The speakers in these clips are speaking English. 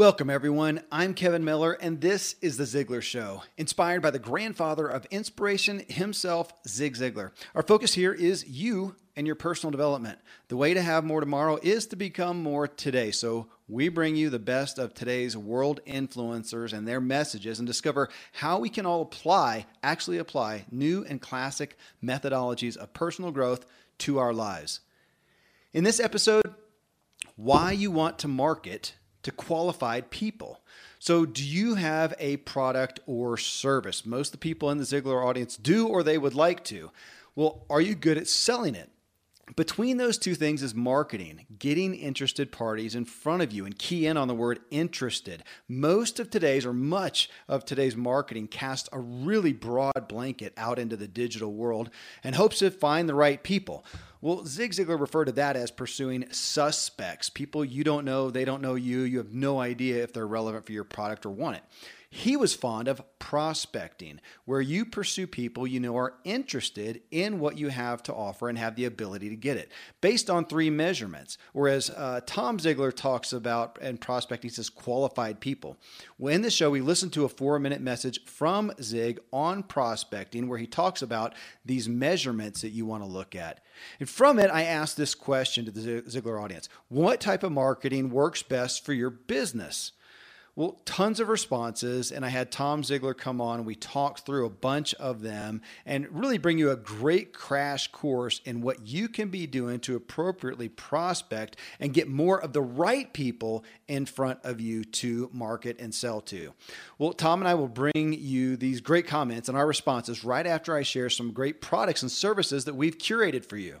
Welcome, everyone. I'm Kevin Miller, and this is The Ziglar Show, inspired by the grandfather of inspiration himself, Zig Ziglar. Our focus here is you and your personal development. The way to have more tomorrow is to become more today. So, we bring you the best of today's world influencers and their messages and discover how we can all apply, actually apply, new and classic methodologies of personal growth to our lives. In this episode, why you want to market to qualified people. So, do you have a product or service? Most of the people in the Ziglar audience do, or they would like to. Well, are you good at selling it? Between those two things is marketing, getting interested parties in front of you, and key in on the word interested. Most of today's, or much of today's marketing, casts a really broad blanket out into the digital world and hopes to find the right people. Well, Zig Ziglar referred to that as pursuing suspects, people you don't know, they don't know you, you have no idea if they're relevant for your product or want it. He was fond of prospecting, where you pursue people you know are interested in what you have to offer and have the ability to get it based on three measurements. Whereas uh, Tom Ziglar talks about and prospecting says qualified people. Well, in the show, we listened to a four minute message from Zig on prospecting where he talks about these measurements that you want to look at. And from it, I asked this question to the Ziglar audience What type of marketing works best for your business? Well, tons of responses, and I had Tom Ziglar come on. We talked through a bunch of them and really bring you a great crash course in what you can be doing to appropriately prospect and get more of the right people in front of you to market and sell to. Well, Tom and I will bring you these great comments and our responses right after I share some great products and services that we've curated for you.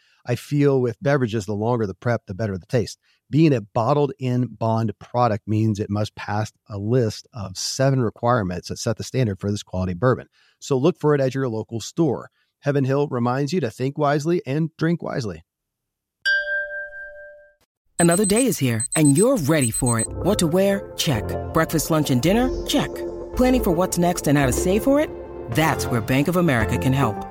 I feel with beverages, the longer the prep, the better the taste. Being a bottled in bond product means it must pass a list of seven requirements that set the standard for this quality bourbon. So look for it at your local store. Heaven Hill reminds you to think wisely and drink wisely. Another day is here and you're ready for it. What to wear? Check. Breakfast, lunch, and dinner? Check. Planning for what's next and how to save for it? That's where Bank of America can help.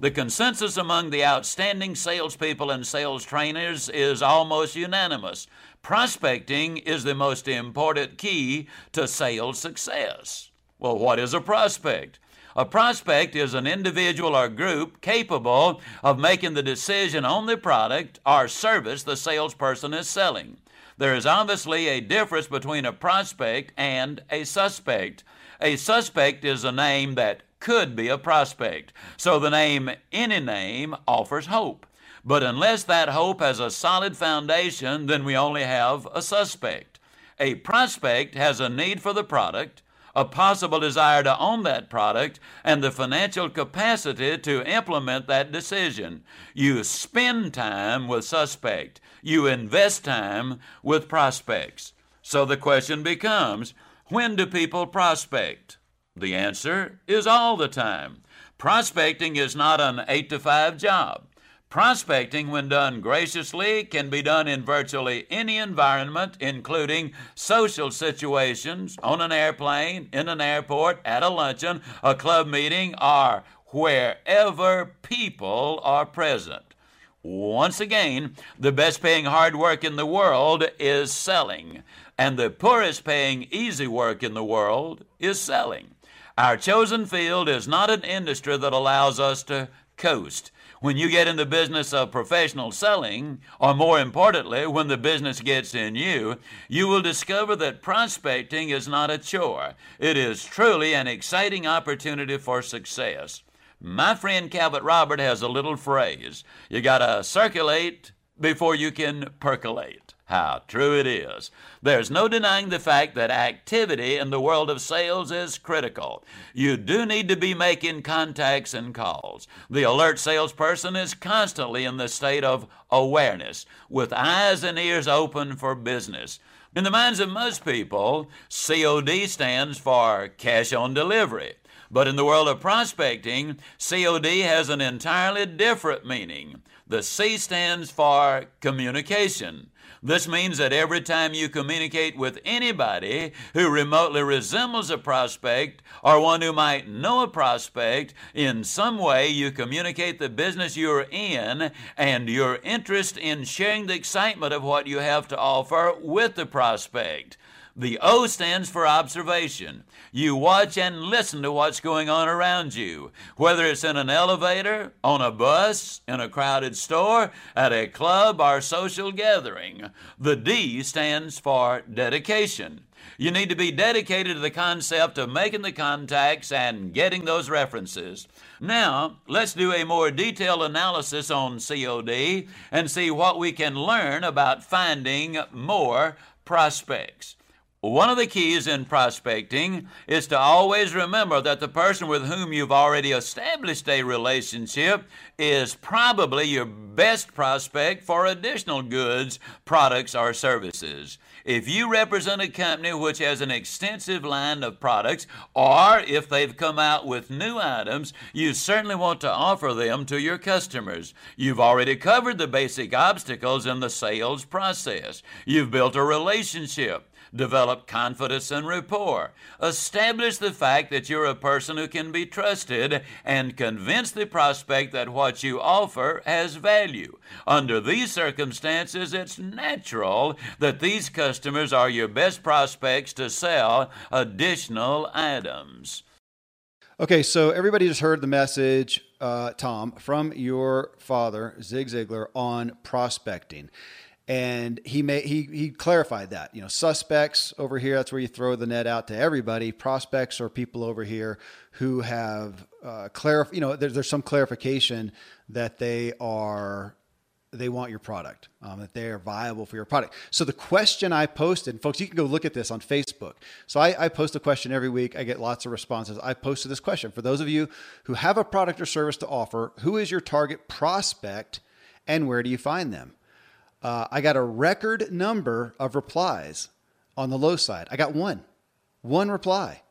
The consensus among the outstanding salespeople and sales trainers is almost unanimous. Prospecting is the most important key to sales success. Well, what is a prospect? A prospect is an individual or group capable of making the decision on the product or service the salesperson is selling. There is obviously a difference between a prospect and a suspect. A suspect is a name that could be a prospect. So the name, any name, offers hope. But unless that hope has a solid foundation, then we only have a suspect. A prospect has a need for the product, a possible desire to own that product, and the financial capacity to implement that decision. You spend time with suspect. You invest time with prospects. So the question becomes, when do people prospect? The answer is all the time. Prospecting is not an 8 to 5 job. Prospecting, when done graciously, can be done in virtually any environment, including social situations, on an airplane, in an airport, at a luncheon, a club meeting, or wherever people are present. Once again, the best paying hard work in the world is selling. and the poorest paying easy work in the world is selling. Our chosen field is not an industry that allows us to coast. When you get in the business of professional selling, or more importantly, when the business gets in you, you will discover that prospecting is not a chore. It is truly an exciting opportunity for success. My friend Cavett Robert has a little phrase you got to circulate before you can percolate. How true it is. There's no denying the fact that activity in the world of sales is critical. You do need to be making contacts and calls. The alert salesperson is constantly in the state of awareness, with eyes and ears open for business. In the minds of most people, COD stands for cash on delivery. But in the world of prospecting, COD has an entirely different meaning. The C stands for communication. This means that every time you communicate with anybody who remotely resembles a prospect or one who might know a prospect, in some way you communicate the business you're in and your interest in sharing the excitement of what you have to offer with the prospect. The O stands for observation. You watch and listen to what's going on around you, whether it's in an elevator, on a bus, in a crowded store, at a club, or social gathering. The D stands for dedication. You need to be dedicated to the concept of making the contacts and getting those references. Now, let's do a more detailed analysis on COD and see what we can learn about finding more prospects. One of the keys in prospecting is to always remember that the person with whom you've already established a relationship is probably your best prospect for additional goods, products, or services. If you represent a company which has an extensive line of products, or if they've come out with new items, you certainly want to offer them to your customers. You've already covered the basic obstacles in the sales process. You've built a relationship develop confidence and rapport. Establish the fact that you're a person who can be trusted and convince the prospect that what you offer has value. Under these circumstances, it's natural that these customers are your best prospects to sell additional items. Okay, so everybody just heard the message, uh, Tom, from your father, Zig Ziglar, on prospecting and he he he clarified that you know suspects over here that's where you throw the net out to everybody prospects or people over here who have uh, you know there's, there's some clarification that they are they want your product um, that they are viable for your product. So the question i posted folks you can go look at this on facebook. So I, I post a question every week. I get lots of responses. I posted this question. For those of you who have a product or service to offer who is your target prospect and where do you find them uh, I got a record number of replies on the low side. I got one, one reply.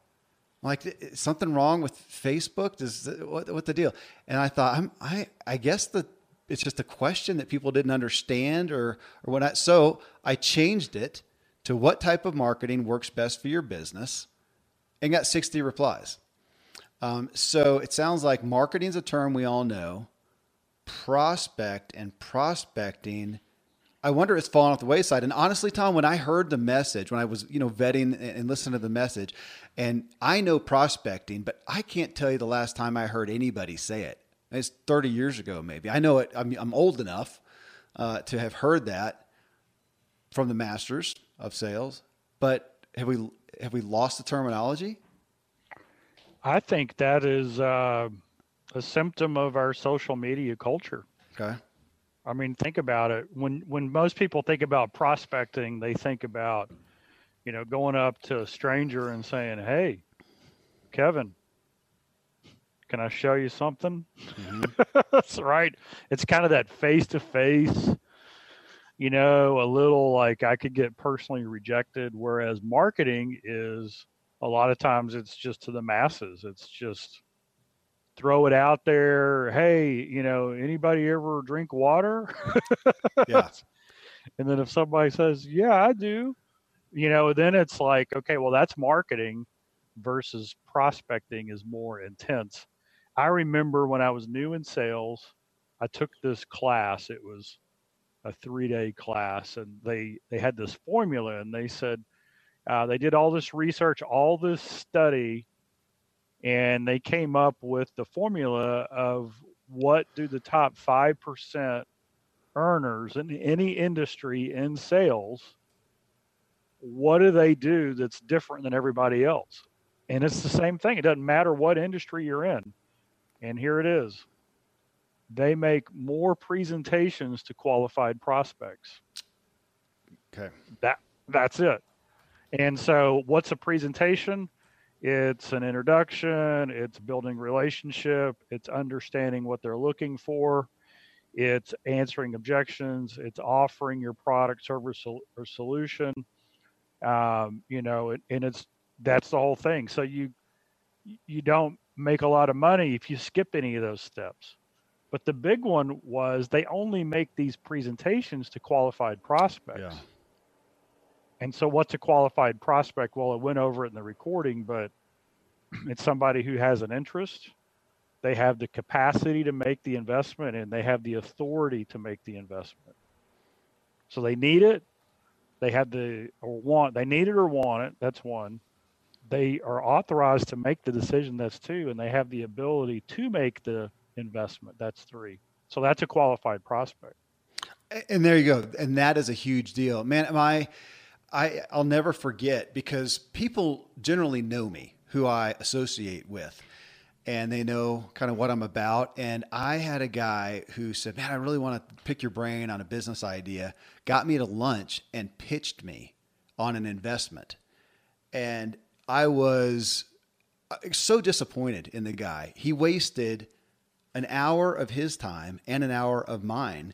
Like something wrong with Facebook? Does what, what the deal? And I thought, I'm, I I guess the it's just a question that people didn't understand or or what. So I changed it to what type of marketing works best for your business, and got 60 replies. Um, so it sounds like marketing is a term we all know. Prospect and prospecting I wonder it's fallen off the wayside. And honestly, Tom, when I heard the message, when I was, you know, vetting and listening to the message, and I know prospecting, but I can't tell you the last time I heard anybody say it. It's 30 years ago, maybe. I know it. I'm, I'm old enough uh, to have heard that from the masters of sales, but have we have we lost the terminology? I think that is uh, a symptom of our social media culture. Okay. I mean, think about it. When when most people think about prospecting, they think about, you know, going up to a stranger and saying, "Hey, Kevin, can I show you something?" Mm-hmm. That's right. It's kind of that face to face. You know, a little like I could get personally rejected. Whereas marketing is a lot of times it's just to the masses. It's just throw it out there. Hey, you know, anybody ever drink water? yeah. And then if somebody says, "Yeah, I do," you know, then it's like, okay, well, that's marketing versus prospecting is more intense. I remember when I was new in sales, I took this class. It was a three-day class, and they they had this formula, and they said, Uh, they did all this research, all this study, and they came up with the formula of what do the top 5% earners in any industry in sales what do they do that's different than everybody else? And it's the same thing. It doesn't matter what industry you're in. And here it is. They make more presentations to qualified prospects. Okay. that that's it. And so what's a presentation it's an introduction it's building relationship it's understanding what they're looking for it's answering objections it's offering your product service or solution. Um, you know and it's that's the whole thing. So you you don't make a lot of money if you skip any of those steps. But the big one was they only make these presentations to qualified prospects. Yeah. And so, what's a qualified prospect? Well, it went over it in the recording, but it's somebody who has an interest. They have the capacity to make the investment and they have the authority to make the investment. So, they need it. They have the, or want, they need it or want it. That's one. They are authorized to make the decision. That's two. And they have the ability to make the investment. That's three. So, that's a qualified prospect. And there you go. And that is a huge deal. Man, am I I I'll never forget because people generally know me, who I associate with. And they know kind of what I'm about. And I had a guy who said, Man, I really want to pick your brain on a business idea, got me to lunch and pitched me on an investment. And I was uh, so disappointed in the guy. He wasted an hour of his time and an hour of mine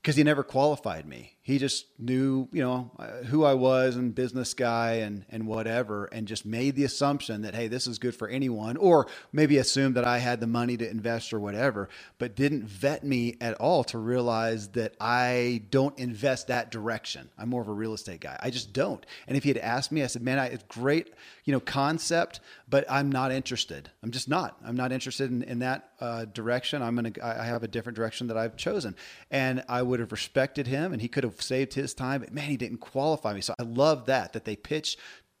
because he never qualified me. He just knew, you know, uh, who I was and business guy and and whatever, and just made the assumption that hey, this is good for anyone, or maybe assumed that I had the money to invest or whatever, but didn't vet me at all to realize that I don't invest that direction. I'm more of a real estate guy. I just don't. And if he had asked me, I said, man, I, it's great, you know, concept, but I'm not interested. I'm just not. I'm not interested in, in that uh, direction. I'm gonna. I have a different direction that I've chosen, and I would have respected him, and he could have saved his time. But man, he didn't qualify me. So I love that that they pitch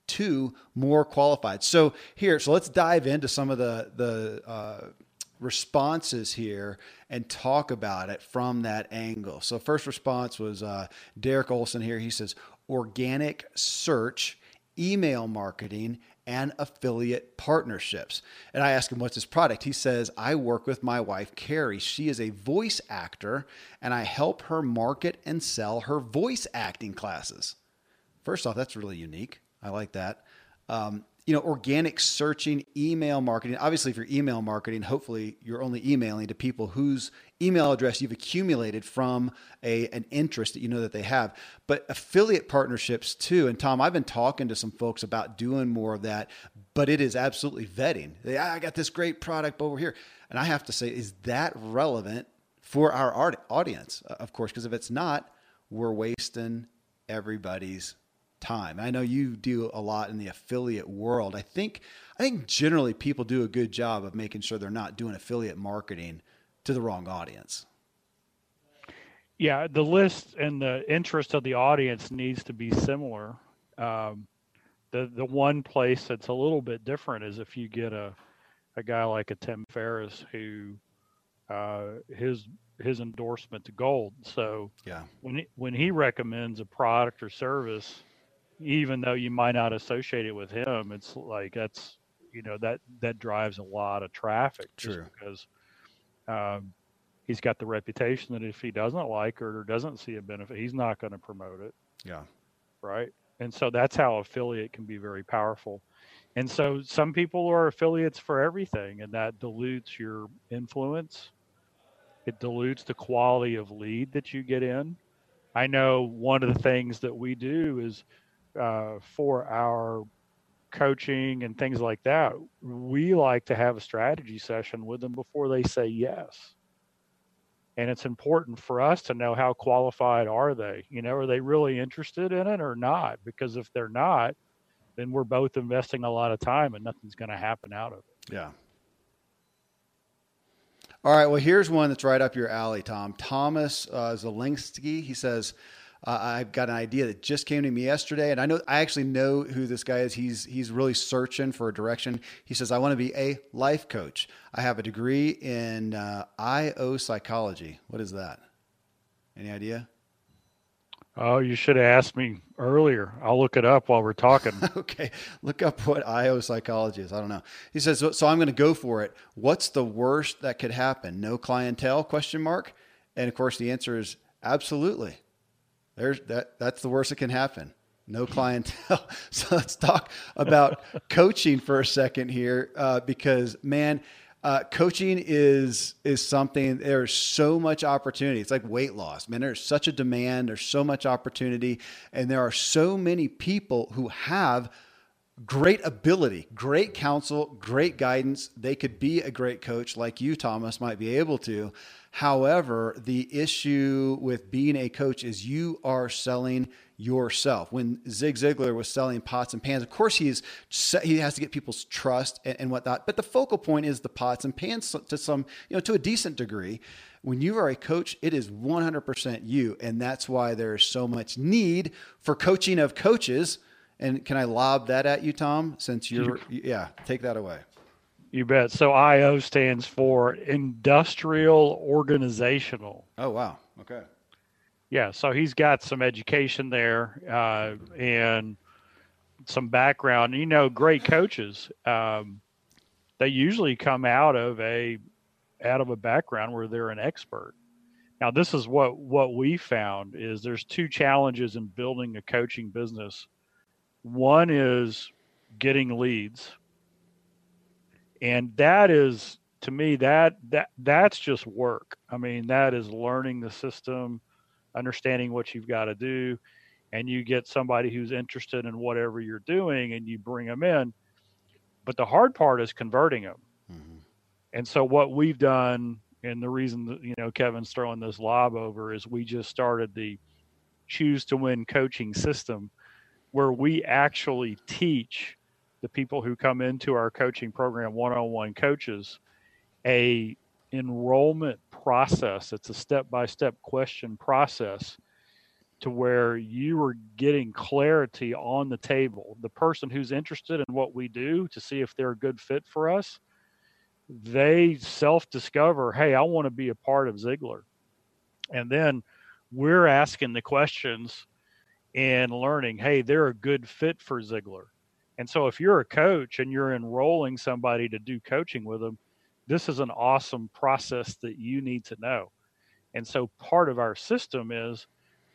to more qualified. So here, so let's dive into some of the the uh, responses here and talk about it from that angle. So first response was uh, Derek Olson here. He says organic search, email marketing, and affiliate partnerships. And I asked him, what's his product? He says, I work with my wife, Carrie. She is a voice actor, and I help her market and sell her voice acting classes. First off, that's really unique. I like that. Um, you know, organic searching, email marketing. Obviously, if you're email marketing, hopefully you're only emailing to people whose email address you've accumulated from a an interest that you know that they have. But affiliate partnerships too. And Tom, I've been talking to some folks about doing more of that, but it is absolutely vetting. They, ah, I got this great product over here, and I have to say, is that relevant for our art, audience? Uh, of course, because if it's not, we're wasting everybody's time. I know you do a lot in the affiliate world. I think I think generally people do a good job of making sure they're not doing affiliate marketing to the wrong audience. Yeah, the list and the interest of the audience needs to be similar. Um, the the one place that's a little bit different is if you get a a guy like a Tim Ferriss who uh, his his endorsement to gold. So yeah, when he, when he recommends a product or service, even though you might not associate it with him, it's like that's you know that that drives a lot of traffic. True. because um, he's got the reputation that if he doesn't like it or doesn't see a benefit, he's not going to promote it. Yeah. Right. And so that's how affiliate can be very powerful. And so some people are affiliates for everything, and that dilutes your influence. It dilutes the quality of lead that you get in. I know one of the things that we do is uh, for our coaching and things like that, we like to have a strategy session with them before they say yes. And it's important for us to know how qualified are they? You know, are they really interested in it or not? Because if they're not, then we're both investing a lot of time and nothing's going to happen out of it. Yeah. All right. Well, here's one that's right up your alley, Tom. Thomas uh, Zelinsky. He says, Uh, I've got an idea that just came to me yesterday, and I know I actually know who this guy is. He's he's really searching for a direction. He says, "I want to be a life coach. I have a degree in uh, IO psychology. What is that? Any idea?" Oh, you should have asked me earlier. I'll look it up while we're talking. okay, look up what IO psychology is. I don't know. He says, so, so I'm going to go for it. What's the worst that could happen? No clientele? Question mark. And of course, the answer is absolutely. There's that. That's the worst that can happen. No clientele. so let's talk about coaching for a second here, uh, because man, uh, coaching is is something. There's so much opportunity. It's like weight loss, man. There's such a demand. There's so much opportunity, and there are so many people who have great ability, great counsel, great guidance. They could be a great coach, like you, Thomas, might be able to. However, the issue with being a coach is you are selling yourself. When Zig Ziglar was selling pots and pans, of course he's he has to get people's trust and, and whatnot. But the focal point is the pots and pans to some, you know, to a decent degree. When you are a coach, it is 100% you, and that's why there's so much need for coaching of coaches. And can I lob that at you, Tom? Since you're, yeah, take that away. You bet. So IO stands for industrial organizational. Oh wow. Okay. Yeah. So he's got some education there uh, and some background. You know, great coaches. Um, they usually come out of a out of a background where they're an expert. Now, this is what what we found is there's two challenges in building a coaching business. One is getting leads. And that is to me that that that's just work. I mean that is learning the system understanding what you've got to do and you get somebody who's interested in whatever you're doing and you bring them in. But the hard part is converting them mm-hmm. and so what we've done and the reason that you know kevin's throwing this lob over is we just started the choose to win coaching system where we actually teach the people who come into our coaching program, one-on-one coaches, a enrollment process. It's a step-by-step question process to where you are getting clarity on the table. The person who's interested in what we do to see if they're a good fit for us, they self-discover, hey, I want to be a part of Ziglar. And then we're asking the questions and learning, hey, they're a good fit for Ziglar and so if you're a coach and you're enrolling somebody to do coaching with them, this is an awesome process that you need to know. And so part of our system is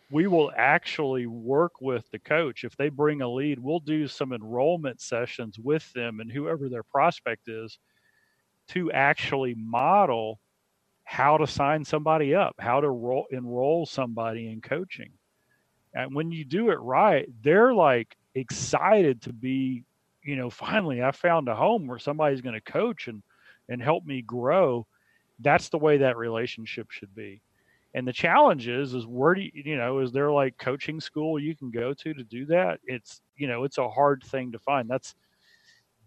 we will actually work with the coach. If they bring a lead, we'll do some enrollment sessions with them and whoever their prospect is to actually model how to sign somebody up, how to roll, enroll somebody in coaching. And when you do it right, they're like excited to be, you know, finally I found a home where somebody's going to coach and and help me grow. That's the way that relationship should be. And the challenge is, is where do you, you know, is there like coaching school you can go to to do that? It's, you know, it's a hard thing to find. That's,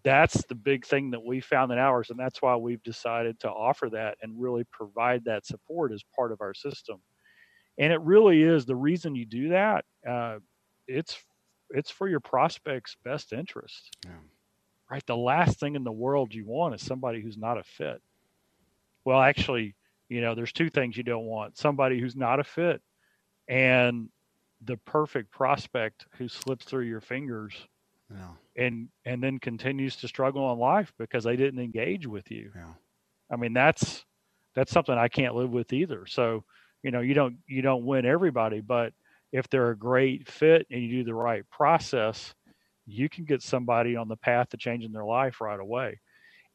that's the big thing that we found in ours. And that's why we've decided to offer that and really provide that support as part of our system. And it really is the reason you do that. Uh, it's it's for your prospects' best interest. Yeah. Right. The last thing in the world you want is somebody who's not a fit. Well, actually, you know, there's two things you don't want: somebody who's not a fit, and the perfect prospect who slips through your fingers. Yeah. And and then continues to struggle in life because they didn't engage with you. Yeah. I mean, that's that's something I can't live with either. So, you know, you don't you don't win everybody, but if they're a great fit and you do the right process, you can get somebody on the path to changing their life right away.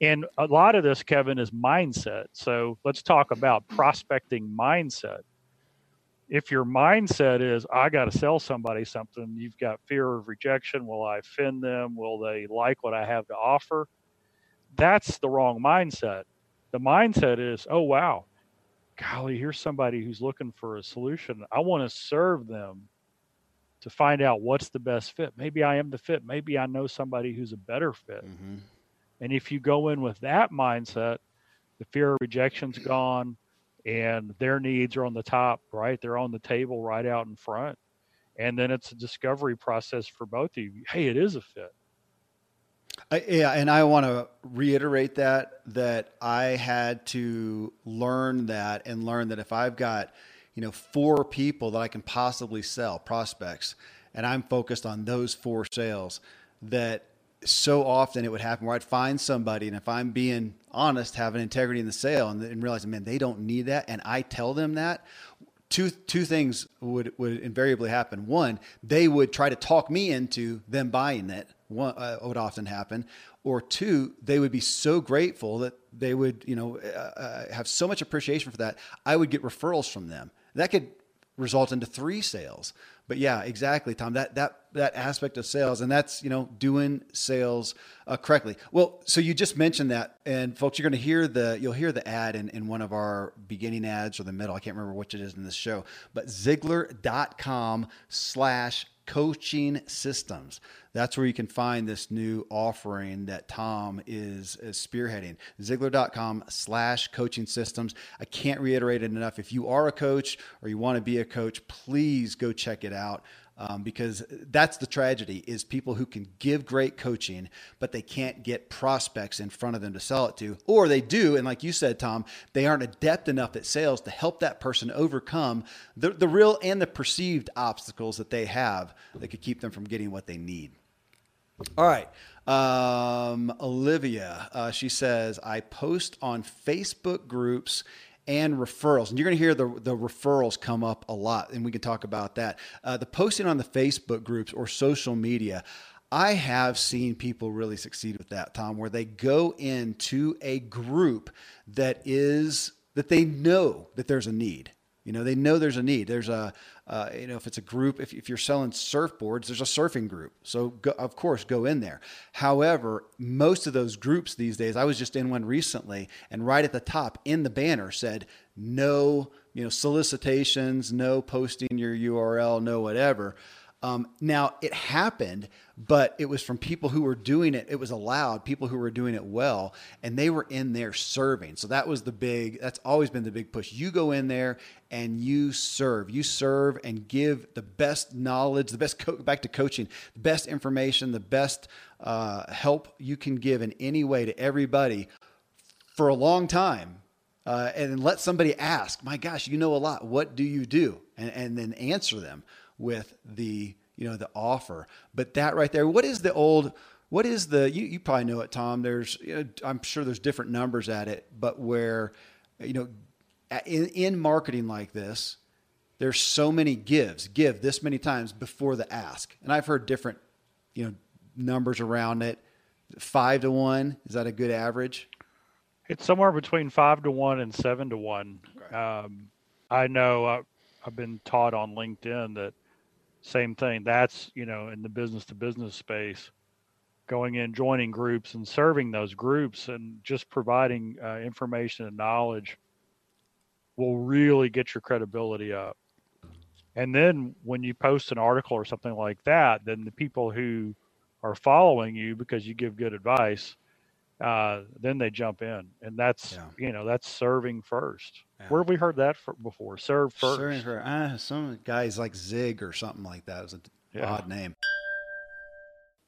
And a lot of this, Kevin, is mindset. So let's talk about prospecting mindset. If your mindset is, I got to sell somebody something, you've got fear of rejection. Will I offend them? Will they like what I have to offer? That's the wrong mindset. The mindset is, oh, wow, golly, here's somebody who's looking for a solution. I want to serve them to find out what's the best fit. Maybe I am the fit. Maybe I know somebody who's a better fit. Mm-hmm. And if you go in with that mindset, the fear of rejection's gone and their needs are on the top, right? They're on the table right out in front. and then it's a discovery process for both of you. Hey, it is a fit. Yeah, and I want to reiterate that that I had to learn that and learn that if I've got, you know, four people that I can possibly sell prospects, and I'm focused on those four sales, that so often it would happen where I'd find somebody, and if I'm being honest, have an integrity in the sale, and, and realize, man, they don't need that, and I tell them that. Two, two things would, would invariably happen. One, they would try to talk me into them buying it. One uh, would often happen, or two, they would be so grateful that they would, you know, uh, uh have so much appreciation for that. I would get referrals from them. That could result into three sales. But yeah, exactly, Tom. That that that aspect of sales, and that's you know doing sales uh, correctly. Well, so you just mentioned that, and folks, you're going to hear the you'll hear the ad in, in one of our beginning ads or the middle. I can't remember which it is in this show, but Ziglar.com slash coaching systems. That's where you can find this new offering that Tom is, is spearheading. Ziglar.com slash coaching systems. I can't reiterate it enough. If you are a coach or you want to be a coach, please go check it out um, because that's the tragedy is people who can give great coaching but they can't get prospects in front of them to sell it to. Or they do and like you said tom they aren't adept enough at sales to help that person overcome the, the real and the perceived obstacles that they have that could keep them from getting what they need. All right um, olivia uh, she says i post on facebook groups and referrals. And you're going to hear the, the referrals come up a lot, and we can talk about that. Uh, the posting on the Facebook groups or social media. I have seen people really succeed with that, Tom, where they go into a group that is that they know that there's a need. You know, they know there's a need. There's a, uh, you know, if it's a group, if, if you're selling surfboards, there's a surfing group. So, go, of course, go in there. However, most of those groups these days, I was just in one recently, and right at the top in the banner said, no, you know, solicitations, no posting your URL, no whatever. Um, now, it happened, but it was from people who were doing it. It was allowed, people who were doing it well, and they were in there serving. So that was the big, that's always been the big push. You go in there and you serve. You serve and give the best knowledge, the best, co- back to coaching, the best information, the best uh, help you can give in any way to everybody for a long time. Uh, and let somebody ask, my gosh, you know a lot. What do you do? And, and then answer them with the you know the offer. But that right there, what is the old? What is the? You, you probably know it, Tom. There's you know, I'm sure there's different numbers at it, but where you know in, in marketing like this, there's so many gives. Give this many times before the ask, and I've heard different you know numbers around it. Five to one is that a good average? It's somewhere between five to one and seven to one. Um, I know uh, I've been taught on LinkedIn that same thing. That's, you know, in the business to business space, going in, joining groups and serving those groups and just providing uh, information and knowledge will really get your credibility up. And then when you post an article or something like that, then the people who are following you because you give good advice, uh, then they jump in, and that's yeah. you know that's serving first. Yeah. Where have we heard that for, before? Serve first. Serving for uh, some guys like Zig or something like that. Was an yeah. odd name.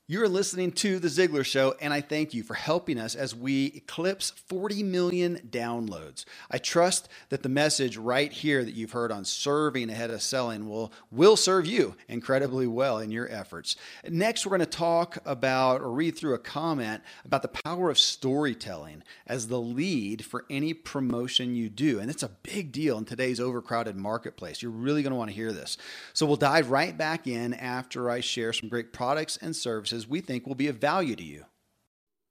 You're listening to The Ziglar Show, and I thank you for helping us as we eclipse 40 million downloads. I trust that the message right here that you've heard on serving ahead of selling will, will serve you incredibly well in your efforts. Next, we're going to talk about or read through a comment about the power of storytelling as the lead for any promotion you do. And it's a big deal in today's overcrowded marketplace. You're really going to want to hear this. So we'll dive right back in after I share some great products and services services we think will be of value to you.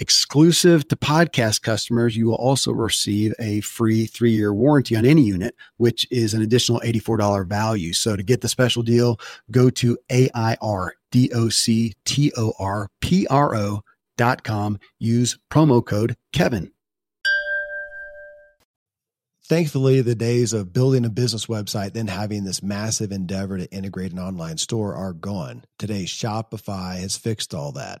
Exclusive to podcast customers, you will also receive a free three year warranty on any unit, which is an additional $84 value. So to get the special deal, go to A-I-R-D-O-C-T-O-R-P-R-O dot com. Use promo code Kevin. Thankfully, the days of building a business website, then having this massive endeavor to integrate an online store are gone. Today, Shopify has fixed all that.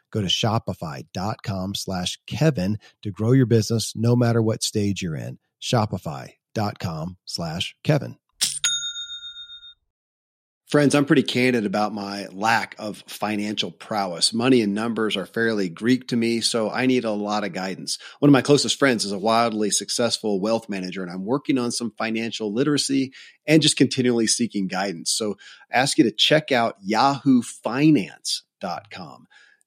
Go to shopify.com slash Kevin to grow your business no matter what stage you're in. Shopify.com slash Kevin. Friends, I'm pretty candid about my lack of financial prowess. Money and numbers are fairly Greek to me, so I need a lot of guidance. One of my closest friends is a wildly successful wealth manager, and I'm working on some financial literacy and just continually seeking guidance. So I ask you to check out yahoo yahoofinance.com.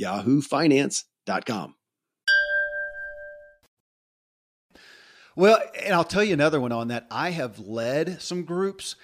yahoofinance.com. Well, and I'll tell you another one on that. I have led some groups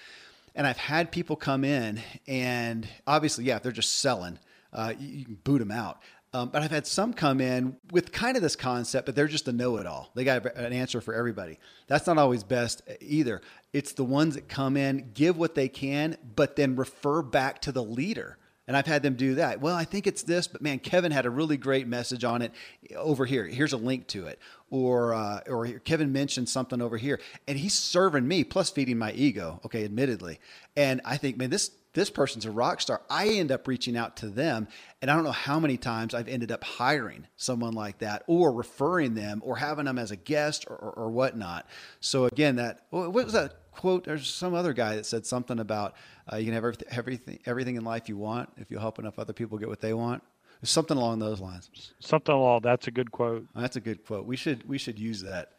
and I've had people come in, and obviously, yeah, if they're just selling, uh, you, can boot them out. Um, but I've had some come in with kind of this concept, but they're just a know it all. They got an answer for everybody. That's not always best either. It's the ones that come in, give what they can, but then refer back to the leader and I've had them do that. Well, I think it's this, but man, Kevin had a really great message on it over here. Here's a link to it. Or, uh, or Kevin mentioned something over here, and he's serving me plus feeding my ego. Okay, admittedly, and I think, man, this this person's a rock star. I end up reaching out to them, and I don't know how many times I've ended up hiring someone like that, or referring them, or having them as a guest, or, or, or whatnot. So again, that what was that quote? There's some other guy that said something about uh, you can have everything, everything, everything in life you want if you help enough other people get what they want. There's something along those lines. Something along. That's a good quote. That's a good quote. We should we should use that.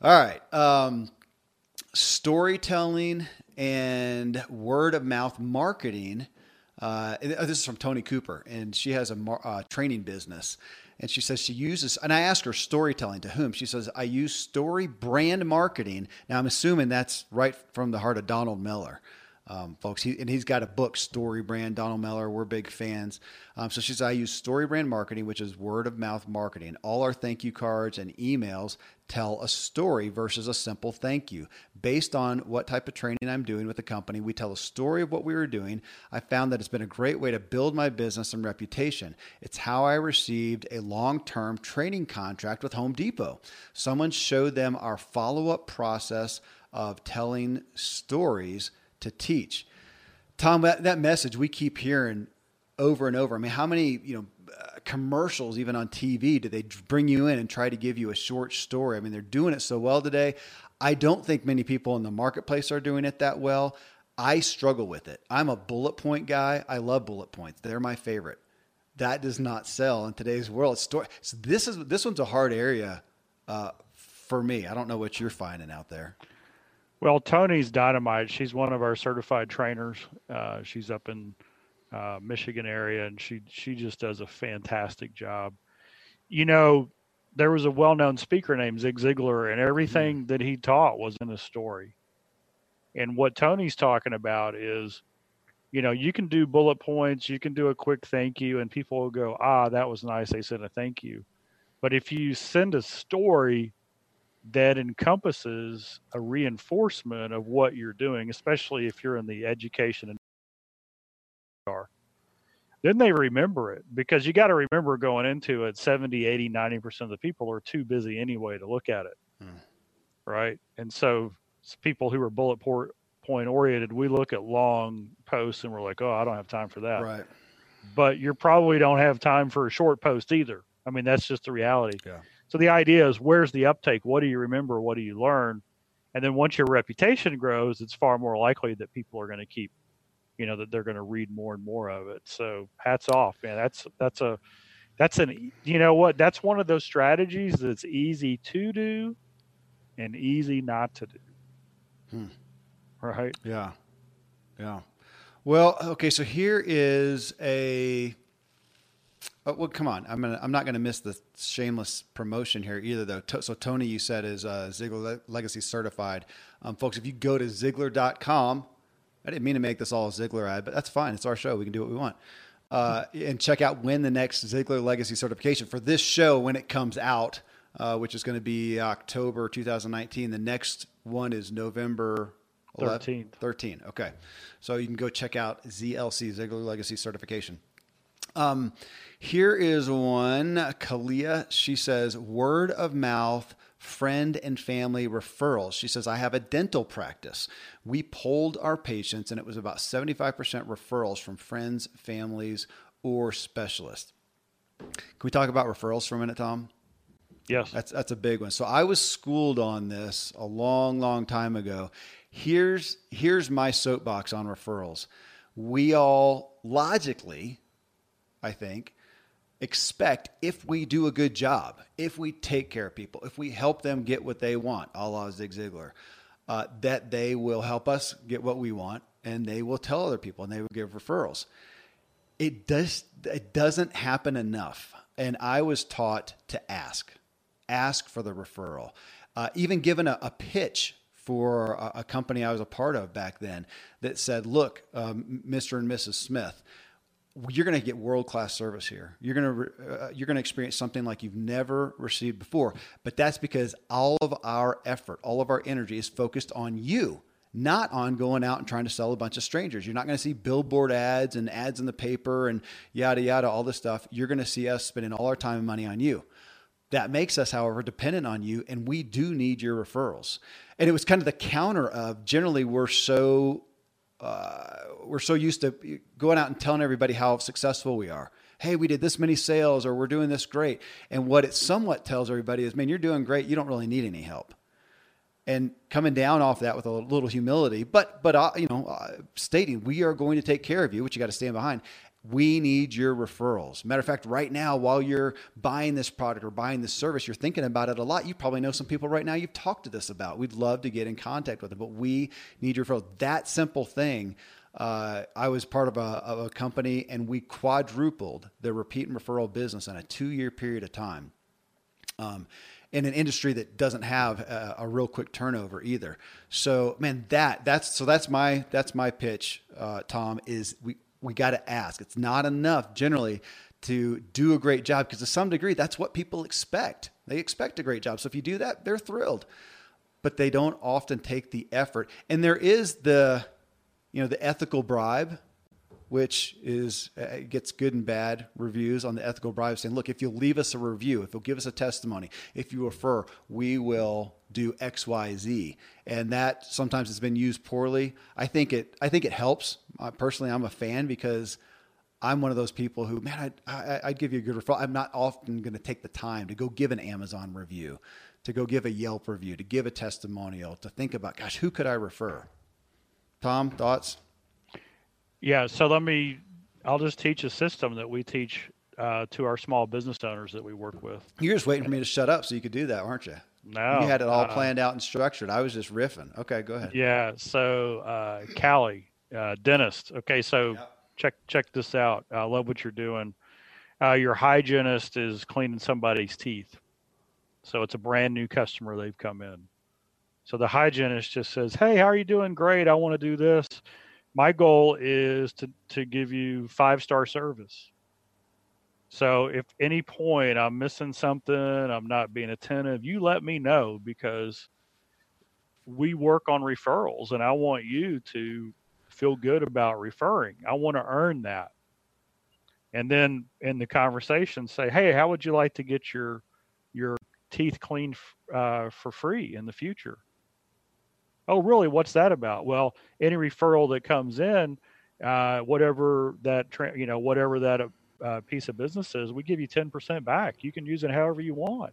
All right. Um, storytelling and word of mouth marketing. Uh, this is from Tony Cooper, and she has a mar- uh, training business. And she says she uses, and I ask her storytelling to whom? She says, I use story brand marketing. Now, I'm assuming that's right from the heart of Donald Miller um, folks. He, and he's got a book, Story Brand. Donald Miller, we're big fans. Um, so she says, I use Story Brand marketing, which is word of mouth marketing. All our thank you cards and emails tell a story versus a simple thank you. Based on what type of training I'm doing with the company, we tell a story of what we were doing. I found that it's been a great way to build my business and reputation. It's how I received a long term training contract with Home Depot. Someone showed them our follow up process of telling stories to teach. Tom, that, that message we keep hearing over and over. I mean, how many you know commercials even on TV do they bring you in and try to give you a short story? I mean, they're doing it so well today. I don't think many people in the marketplace are doing it that well. I struggle with it. I'm a bullet point guy. I love bullet points. They're my favorite. That does not sell in today's world. Story. So this is this one's a hard area uh, for me. I don't know what you're finding out there. Well, Tony's dynamite. She's one of our certified trainers. Uh, she's up in uh, Michigan area, and she she just does a fantastic job. You know, there was a well-known speaker named Zig Ziglar, and everything mm-hmm. that he taught was in a story. And what Tony's talking about is, you know, you can do bullet points, you can do a quick thank you, and people will go, ah, that was nice. They said a thank you. But if you send a story that encompasses a reinforcement of what you're doing, especially if you're in the education and are, then they remember it because you got to remember going into it 70, 80, 90% of the people are too busy anyway to look at it. Hmm. Right. And so people who are bullet point oriented, we look at long posts and we're like, oh, I don't have time for that. Right. But you probably don't have time for a short post either. I mean, that's just the reality. Yeah. So the idea is where's the uptake? What do you remember? What do you learn? And then once your reputation grows, it's far more likely that people are going to keep, you know, that they're going to read more and more of it. So hats off, man. That's that's a that's an you know what? That's one of those strategies that's easy to do and easy not to do. Hmm. Right. Yeah. Yeah. Well, okay. So here is a. Oh, well, come on. I'm gonna. I'm not gonna miss the shameless promotion here either, though. So Tony, you said is uh, Ziglar Legacy certified, um, folks. If you go to Ziglar.com, I didn't mean to make this all a Ziglar ad, but that's fine. It's our show. We can do what we want. Uh, and check out when the next Ziglar Legacy certification for this show when it comes out, uh, which is going to be October 2019. The next one is November 13th. 13. Okay. So you can go check out ZLC, Ziglar Legacy Certification. Um, here is one, Kalia. She says, word of mouth, friend and family referrals. She says, I have a dental practice. We polled our patients, and it was about 75% referrals from friends, families, or specialists. Can we talk about referrals for a minute, Tom? Yes. That's that's a big one. So I was schooled on this a long, long time ago. Here's here's my soapbox on referrals. We all logically, I think, expect if we do a good job, if we take care of people, if we help them get what they want, a la Zig Ziglar, uh, that they will help us get what we want and they will tell other people and they will give referrals. It does it doesn't happen enough. And I was taught to ask ask for the referral. Uh, even given a, a pitch for a, a, company I was a part of back then that said, look, um, Mr. and Mrs. Smith, you're going to get world class service here. You're going to uh, you're going to experience something like you've never received before. But that's because all of our effort, all of our energy is focused on you, not on going out and trying to sell a bunch of strangers. You're not going to see billboard ads and ads in the paper and yada yada all this stuff. You're going to see us spending all our time and money on you. That makes us, however, dependent on you, and we do need your referrals. And it was kind of the counter of generally we're so uh, we're so used to going out and telling everybody how successful we are. Hey, we did this many sales, or we're doing this great. And what it somewhat tells everybody is, man, you're doing great. You don't really need any help. And coming down off that with a little humility, but but uh, you know, uh, stating we are going to take care of you, which you got to stand behind we need your referrals. Matter of fact, right now, while you're buying this product or buying this service, you're thinking about it a lot. You probably know some people right now you've talked to this about. We'd love to get in contact with them, but we need your referrals. That simple thing. Uh, I was part of a, of a company and we quadrupled the repeat and referral business in a two year period of time. Um, in an industry that doesn't have a, a, real quick turnover either. So, man, that that's so that's my that's my pitch, uh, Tom. Is we we got to ask. It's not enough generally to do a great job because to some degree that's what people expect. They expect a great job. So if you do that, they're thrilled. But they don't often take the effort. And there is the you know the ethical bribe which is uh, gets good and bad reviews on the ethical bribe saying look if you'll leave us a review if you'll give us a testimony if you refer we will do xyz and that sometimes it's been used poorly i think it i think it helps uh, personally i'm a fan because I'm one of those people who, man, I'd, I, I'd give you a good referral. I'm not often going to take the time to go give an Amazon review, to go give a Yelp review, to give a testimonial, to think about, gosh, who could I refer? Tom, thoughts? Yeah. So let me, I'll just teach a system that we teach uh, to our small business owners that we work with. You're just waiting for me to shut up so you could do that, aren't you? No. You had it all uh, planned out and structured. I was just riffing. Okay, go ahead. Yeah. So, uh, Callie, uh, dentist. Okay. So Yep. check, check this out. I love what you're doing. Uh, your hygienist is cleaning somebody's teeth. So it's a brand new customer. They've come in. So the hygienist just says, Hey, how are you doing? Great. I want to do this. My goal is to, to give you five star service. So if any point I'm missing something, I'm not being attentive, you let me know because we work on referrals and I want you to feel good about referring. I want to earn that. And then in the conversation say, "Hey, how would you like to get your your teeth cleaned uh, for free in the future?" Oh, really? What's that about? Well, any referral that comes in, uh, whatever that tra- you know, whatever that uh, piece of business is, we give you ten percent back. You can use it however you want.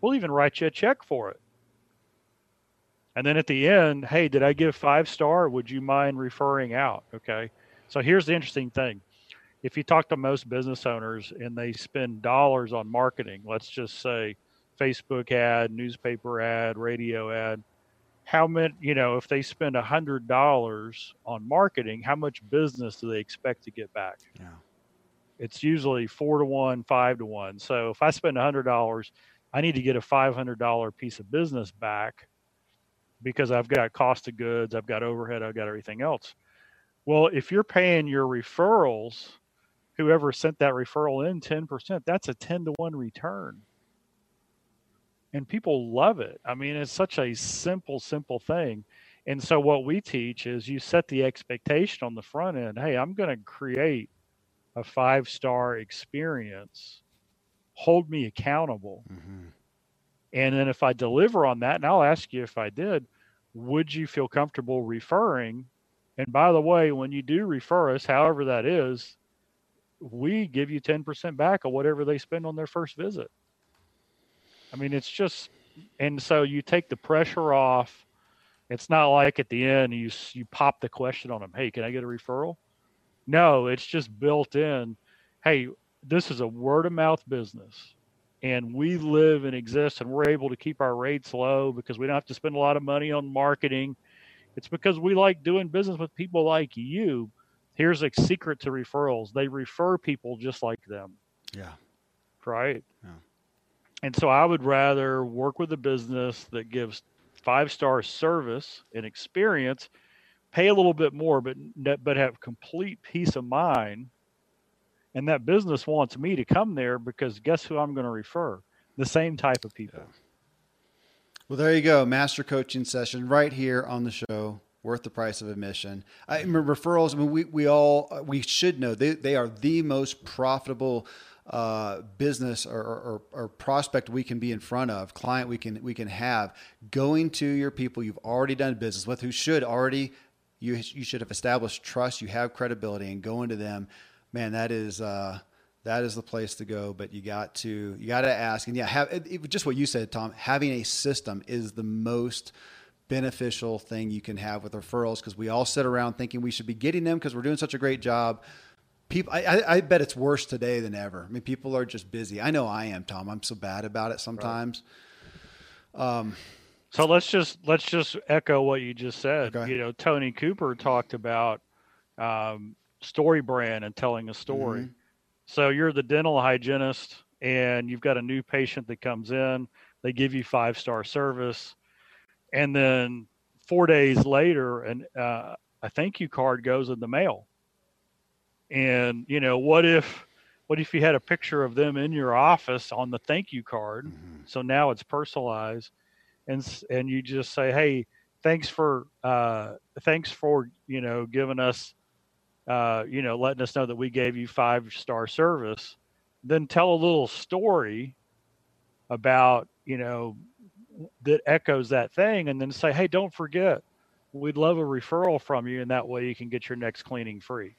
We'll even write you a check for it. And then at the end, hey, did I give five star? Would you mind referring out? Okay. So here's the interesting thing. If you talk to most business owners and they spend dollars on marketing, let's just say Facebook ad, newspaper ad, radio ad, how many, you know, if they spend a hundred dollars on marketing, how much business do they expect to get back? Yeah. It's usually four to one, five to one. So if I spend a hundred dollars, I need to get a five hundred dollar piece of business back because I've got cost of goods, I've got overhead, I've got everything else. Well, if you're paying your referrals, whoever sent that referral in 10%, that's a 10 to 1 return. And people love it. I mean, it's such a simple, simple thing. And so, what we teach is you set the expectation on the front end hey, I'm going to create a five star experience, hold me accountable. Mm-hmm. And then if I deliver on that, and I'll ask you if I did, would you feel comfortable referring? And by the way, when you do refer us, however that is, we give you 10% back of whatever they spend on their first visit. I mean, it's just, and so you take the pressure off. It's not like at the end you you pop the question on them. Hey, can I get a referral? No, it's just built in. Hey, this is a word of mouth business and we live and exist and we're able to keep our rates low because we don't have to spend a lot of money on marketing. It's because we like doing business with people like you. Here's a secret to referrals. They refer people just like them, Yeah. right? Yeah. And so I would rather work with a business that gives five-star service and experience, pay a little bit more but but have complete peace of mind and that business wants me to come there because guess who I'm going to refer? The same type of people. Well, there you go. Master coaching session right here on the show. Worth the price of admission. I referrals. I mean, we, we all we should know they, they are the most profitable uh, business or, or, or prospect we can be in front of, client we can we can have. Going to your people you've already done business with, who should already you you should have established trust. You have credibility, and going to them, man, that is uh, that is the place to go. But you got to you got to ask, and yeah, have it, it- just what you said, Tom. Having a system is the most beneficial thing you can have with referrals because we all sit around thinking we should be getting them because we're doing such a great job. People, I, I, I bet it's worse today than ever. I mean, people are just busy. I know I am, Tom. I'm so bad about it sometimes. So let's just let's just echo what you just said. Okay. You know, Tony Cooper talked about um, story brand and telling a story. Mm-hmm. So you're the dental hygienist, and you've got a new patient that comes in. They give you five star service, and then four days later, and uh, a thank you card goes in the mail. And you know, what if what if you had a picture of them in your office on the thank you card? So now it's personalized and and you just say, "Hey, thanks for uh, thanks for you know giving us, uh, you know, letting us know that we gave you five star service." Then tell a little story about you know that echoes that thing, and then say, "Hey, don't forget, we'd love a referral from you, and that way you can get your next cleaning free."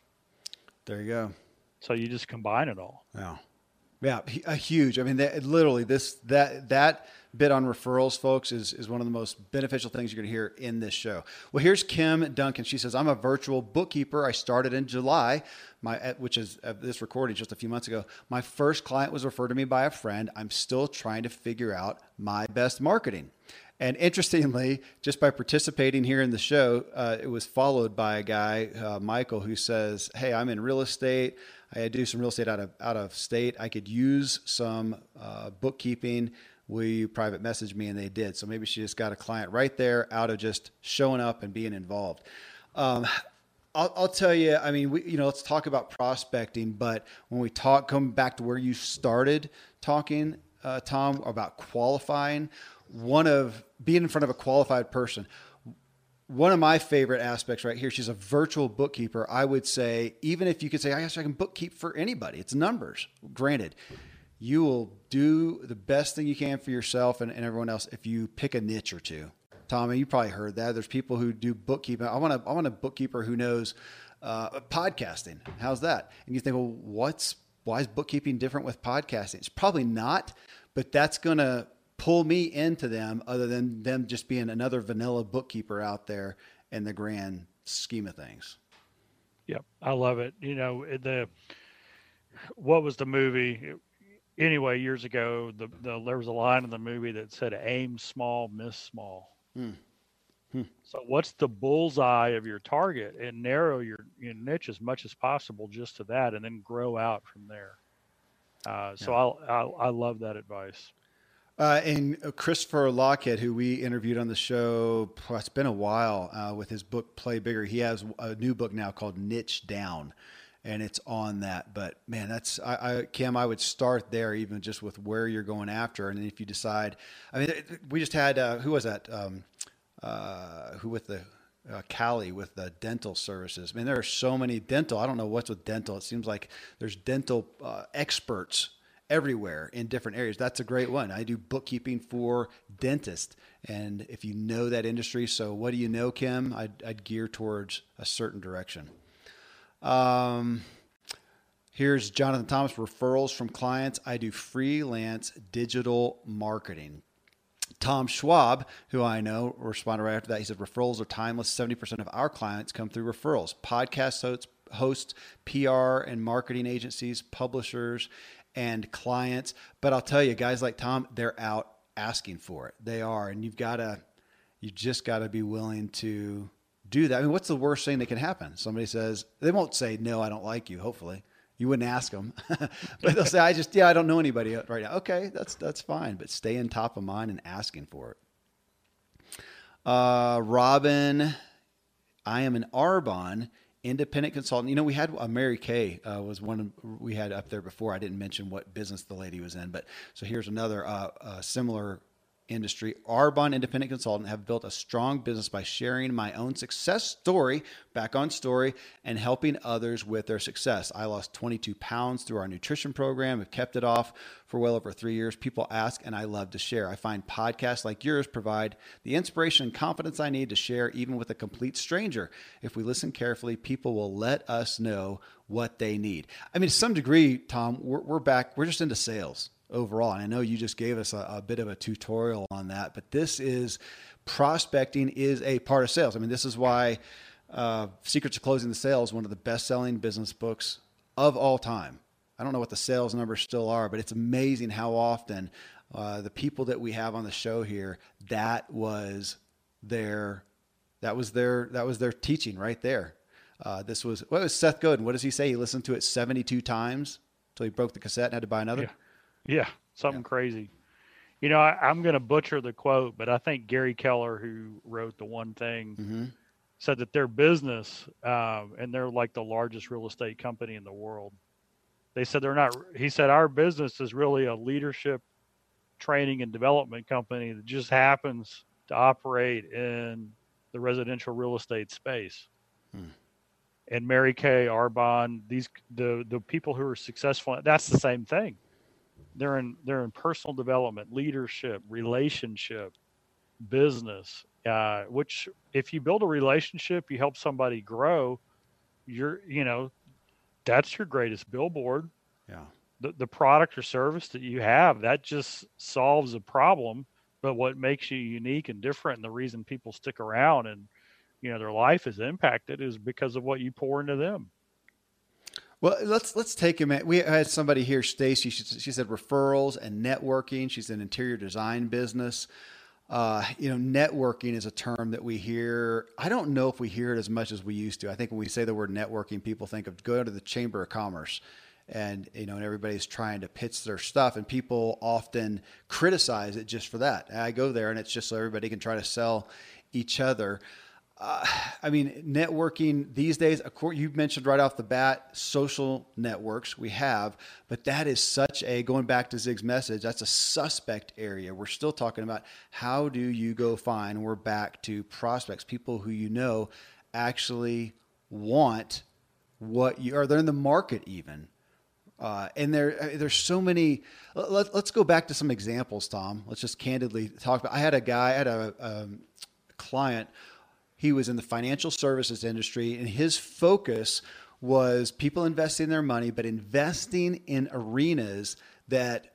There you go. So you just combine it all. Yeah. Yeah, a huge. I mean, that, literally, this that that bit on referrals, folks, is is one of the most beneficial things you're going to hear in this show. Well, here's Kim Duncan. She says, "I'm a virtual bookkeeper. I started in July, my which is uh, this recording just a few months ago. My first client was referred to me by a friend. I'm still trying to figure out my best marketing." And interestingly, just by participating here in the show, uh, it was followed by a guy, uh, Michael, who says, "Hey, I'm in real estate. I do some real estate out of out of state. I could use some uh, bookkeeping. Will you private message me?" And they did. So maybe she just got a client right there out of just showing up and being involved. Um, I'll, I'll, tell you. I mean, we, you know, let's talk about prospecting. But when we talk, come back to where you started talking, uh, Tom, about qualifying, one of being in front of a qualified person one of my favorite aspects right here she's a virtual bookkeeper i would say even if you could say i guess i can bookkeep for anybody. It's numbers. Granted you will do the best thing you can for yourself and, and everyone else if you pick a niche or two. Tommy you probably heard that. There's people who do bookkeeping. I want to i want a bookkeeper who knows uh, podcasting. How's that? And you think well what's why is bookkeeping different with podcasting? It's probably not but that's going to pull me into them other than them just being another vanilla bookkeeper out there in the grand scheme of things. Yep, I love it. You know, the what was the movie? Anyway, years ago, the, the there was a line in the movie that said "aim small, miss small." Hmm. Hmm. So, what's the bullseye of your target, and narrow your, your niche as much as possible just to that, and then grow out from there. Uh, so, yeah. I I love that advice. Uh, and uh, Christopher Lochhead, who we interviewed on the show, it's been a while uh, with his book Play Bigger. He has a new book now called Niche Down, and it's on that. But man, that's I, I. I would start there, even just with where you're going after, and then if you decide, I mean, we just had uh, who was that? Um, uh, who with the uh, Cali with the dental services. I mean, there are so many dental. I don't know what's with dental. It seems like there's dental uh, experts everywhere in different areas. That's a great one. I do bookkeeping for dentists. And if you know that industry, so what do you know, Kim? I'd, I'd gear towards a certain direction. Um, here's Jonathan Thomas referrals from clients. I do freelance digital marketing. Tom Schwab, who I know, responded right after that. He said, Referrals are timeless. 70% of our clients come through referrals. Podcast hosts, hosts, PR and marketing agencies, publishers, and clients. But I'll tell you, guys like Tom, they're out asking for it. They are, and you've got to, you just got to be willing to do that. I mean, what's the worst thing that can happen? Somebody says they won't say no, I don't like you. Hopefully, you wouldn't ask them, but they'll say, I just yeah, I don't know anybody right now. Okay, that's that's fine, but stay in top of mind and asking for it. Uh, Robin, I am an Arbonne independent consultant. You know, we had uh, Mary Kay uh, was one we had up there before. I didn't mention what business the lady was in, but so here's another uh, uh, similar industry, Arbonne Independent Consultant, have built a strong business by sharing my own success story, back on story, and helping others with their success. I lost 22 pounds through our nutrition program, have kept it off for well over three years. People ask, and I love to share. I find podcasts like yours provide the inspiration and confidence I need to share, even with a complete stranger. If we listen carefully, people will let us know what they need. I mean, to some degree, Tom, we're, we're back, we're just into sales overall. And I know you just gave us a, a bit of a tutorial on that, but this is prospecting is a part of sales. I mean, this is why uh, Secrets of Closing the Sale is one of the best selling business books of all time. I don't know what the sales numbers still are, but it's amazing how often uh, the people that we have on the show here that was their that was their that was their teaching right there. Uh, this was what was Seth Godin? What does he say? He listened to it seventy two times until he broke the cassette and had to buy another. Yeah. Yeah, something yeah. crazy. You know, I, am going to butcher the quote, but I think Gary Keller, who wrote the one thing, mm-hmm. said that their business, um, and they're like the largest real estate company in the world. They said they're not. He said our business is really a leadership training and development company that just happens to operate in the residential real estate space. Hmm. And Mary Kay, Arbonne, these the the people who are successful, that's the same thing they're in they're in personal development, leadership, relationship, business. Uh, which if you build a relationship, you help somebody grow. You're you know that's your greatest billboard. Yeah. The, the product or service that you have, that just solves a problem. But what makes you unique and different and the reason people stick around and, you know, their life is impacted is because of what you pour into them. Well, let's let's take a minute. We had somebody here, Stacy. She, said referrals and networking. She's an interior design business. Uh, you know, networking is a term that we hear. I don't know if we hear it as much as we used to. I think when we say the word networking, people think of go to the Chamber of Commerce, and you know, and everybody's trying to pitch their stuff, and people often criticize it just for that. I go there, and it's just so everybody can try to sell each other uh, I mean, networking these days, of course, you mentioned right off the bat social networks we have, but that is such a, going back to Zig's message, that's a suspect area. We're still talking about how do you go find, we're back to prospects, people who you know actually want what you are, they're in the market even. Uh, and there, uh, there's so many. Let, us go back to some examples, Tom. Let's just candidly talk about. I had a guy, I had a, a client he was in the financial services industry, and his focus was people investing their money, but investing in arenas that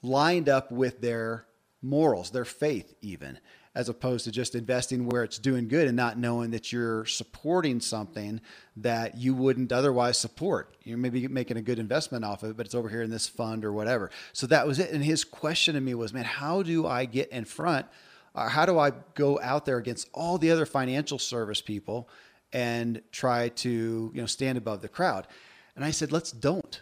lined up with their morals, their faith, even, as opposed to just investing where it's doing good and not knowing that you're supporting something that you wouldn't otherwise support. You're maybe making a good investment off of it, but it's over here in this fund or whatever. So that was it. And his question to me was, man, how do I get in front Uh, how do I go out there against all the other financial service people and try to you know stand above the crowd? And I said, let's don't.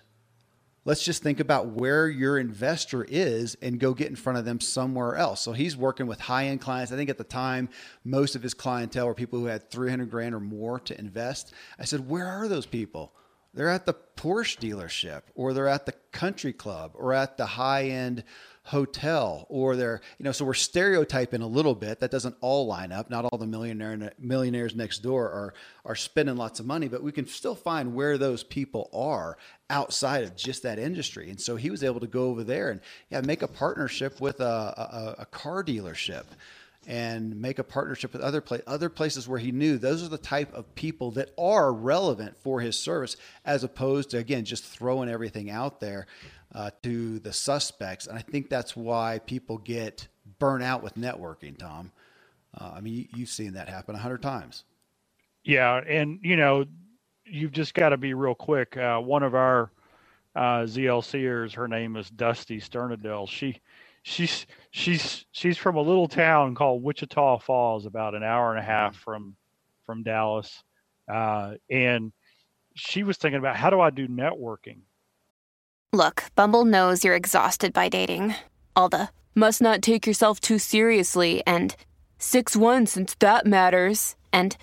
Let's just think about where your investor is and go get in front of them somewhere else. So he's working with high end clients. I think at the time, most of his clientele were people who had 300 grand or more to invest. I said, where are those people? They're at the Porsche dealership or they're at the country club or at the high end hotel or they're you know so we're stereotyping a little bit. That doesn't all line up. Not all the millionaire millionaires next door are are spending lots of money but we can still find where those people are outside of just that industry. And so he was able to go over there and yeah make a partnership with a, a, a car dealership and make a partnership with other pla- other places where he knew those are the type of people that are relevant for his service as opposed to again just throwing everything out there uh, to the suspects. And I think that's why people get burnt out with networking, Tom. Uh, I mean, you, have seen that happen a hundred times. Yeah. And, you know, you've just got to be real quick. Uh, one of our uh, ZLCers, her name is Dusty Sternadell. She, she's, she's, she's from a little town called Wichita Falls, about an hour and a half mm-hmm. from, from Dallas. Uh, and she was thinking about how do I do networking? Look, Bumble knows you're exhausted by dating. All the must not take yourself too seriously and 6 1 since that matters. And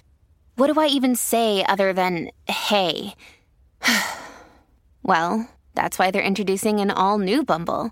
what do I even say other than hey? well, that's why they're introducing an all new Bumble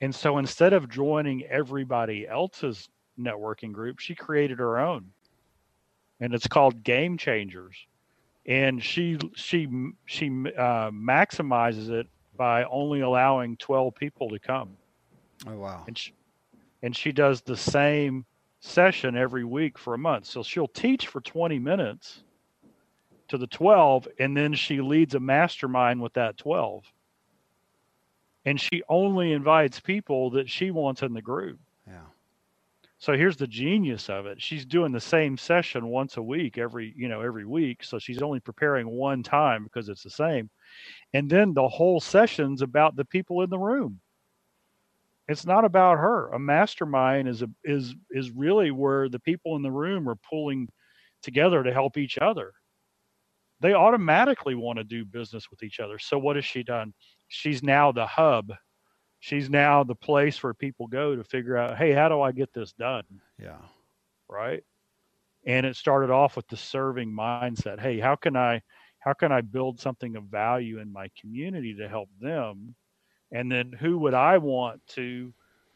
And so instead of joining everybody else's networking group, she created her own. And it's called Game Changers. And she she she uh, maximizes it by only allowing 12 people to come. Oh wow. And she, and she does the same session every week for a month. So she'll teach for 20 minutes to the 12 and then she leads a mastermind with that 12 and she only invites people that she wants in the group. Yeah. So here's the genius of it. She's doing the same session once a week, every, you know, every week. So she's only preparing one time because it's the same. And then the whole session's about the people in the room. It's not about her. A mastermind is a is is really where the people in the room are pulling together to help each other. They automatically want to do business with each other. So what has she done? She's now the hub she's now the place where people go to figure out, hey, how do I get this done? Yeah. Right. And it started off with the serving mindset. Hey, how can I how can I build something of value in my community to help them? And then who would I want to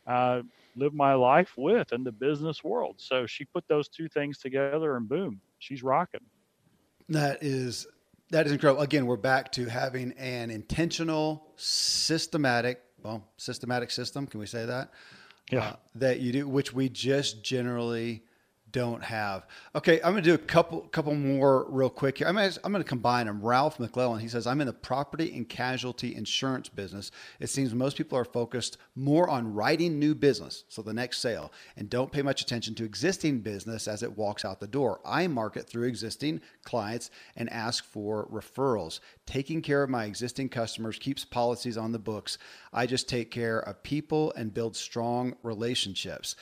uh, live my life with in the business world? So she put those two things together, and boom, she's rocking. That is that is incredible. Again, we're back to having an intentional, systematic, well, systematic system. Can we say that? Yeah. Uh, that you do, which we just generally don't have. Okay, I'm going to do a couple couple more real quick here. I'm going, to, I'm going to combine them. Ralph McClellan, he says, I'm in the property and casualty insurance business. It seems most people are focused more on writing new business, so the next sale, and don't pay much attention to existing business as it walks out the door. I market through existing clients and ask for referrals. Taking care of my existing customers keeps policies on the books. I just take care of people and build strong relationships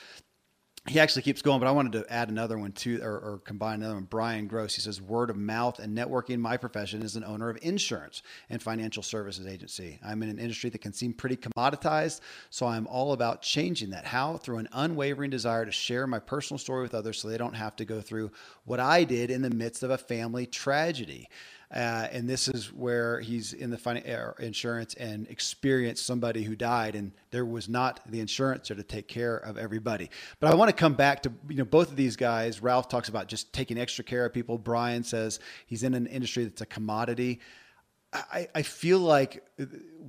he actually keeps going, but I wanted to add another one too, or, or, combine another one. Brian Gross, he says, word of mouth and networking. in My profession is an owner of insurance and financial services agency. I'm in an industry that can seem pretty commoditized, so I'm all about changing that. How? Through an unwavering desire to share my personal story with others so they don't have to go through what I did in the midst of a family tragedy. Uh, and this is where he's in the fin- uh, insurance and experienced somebody who died, and there was not the insurancer to take care of everybody. But I want to come back to you know both of these guys. Ralph talks about just taking extra care of people. Brian says he's in an industry that's a commodity. I, I feel like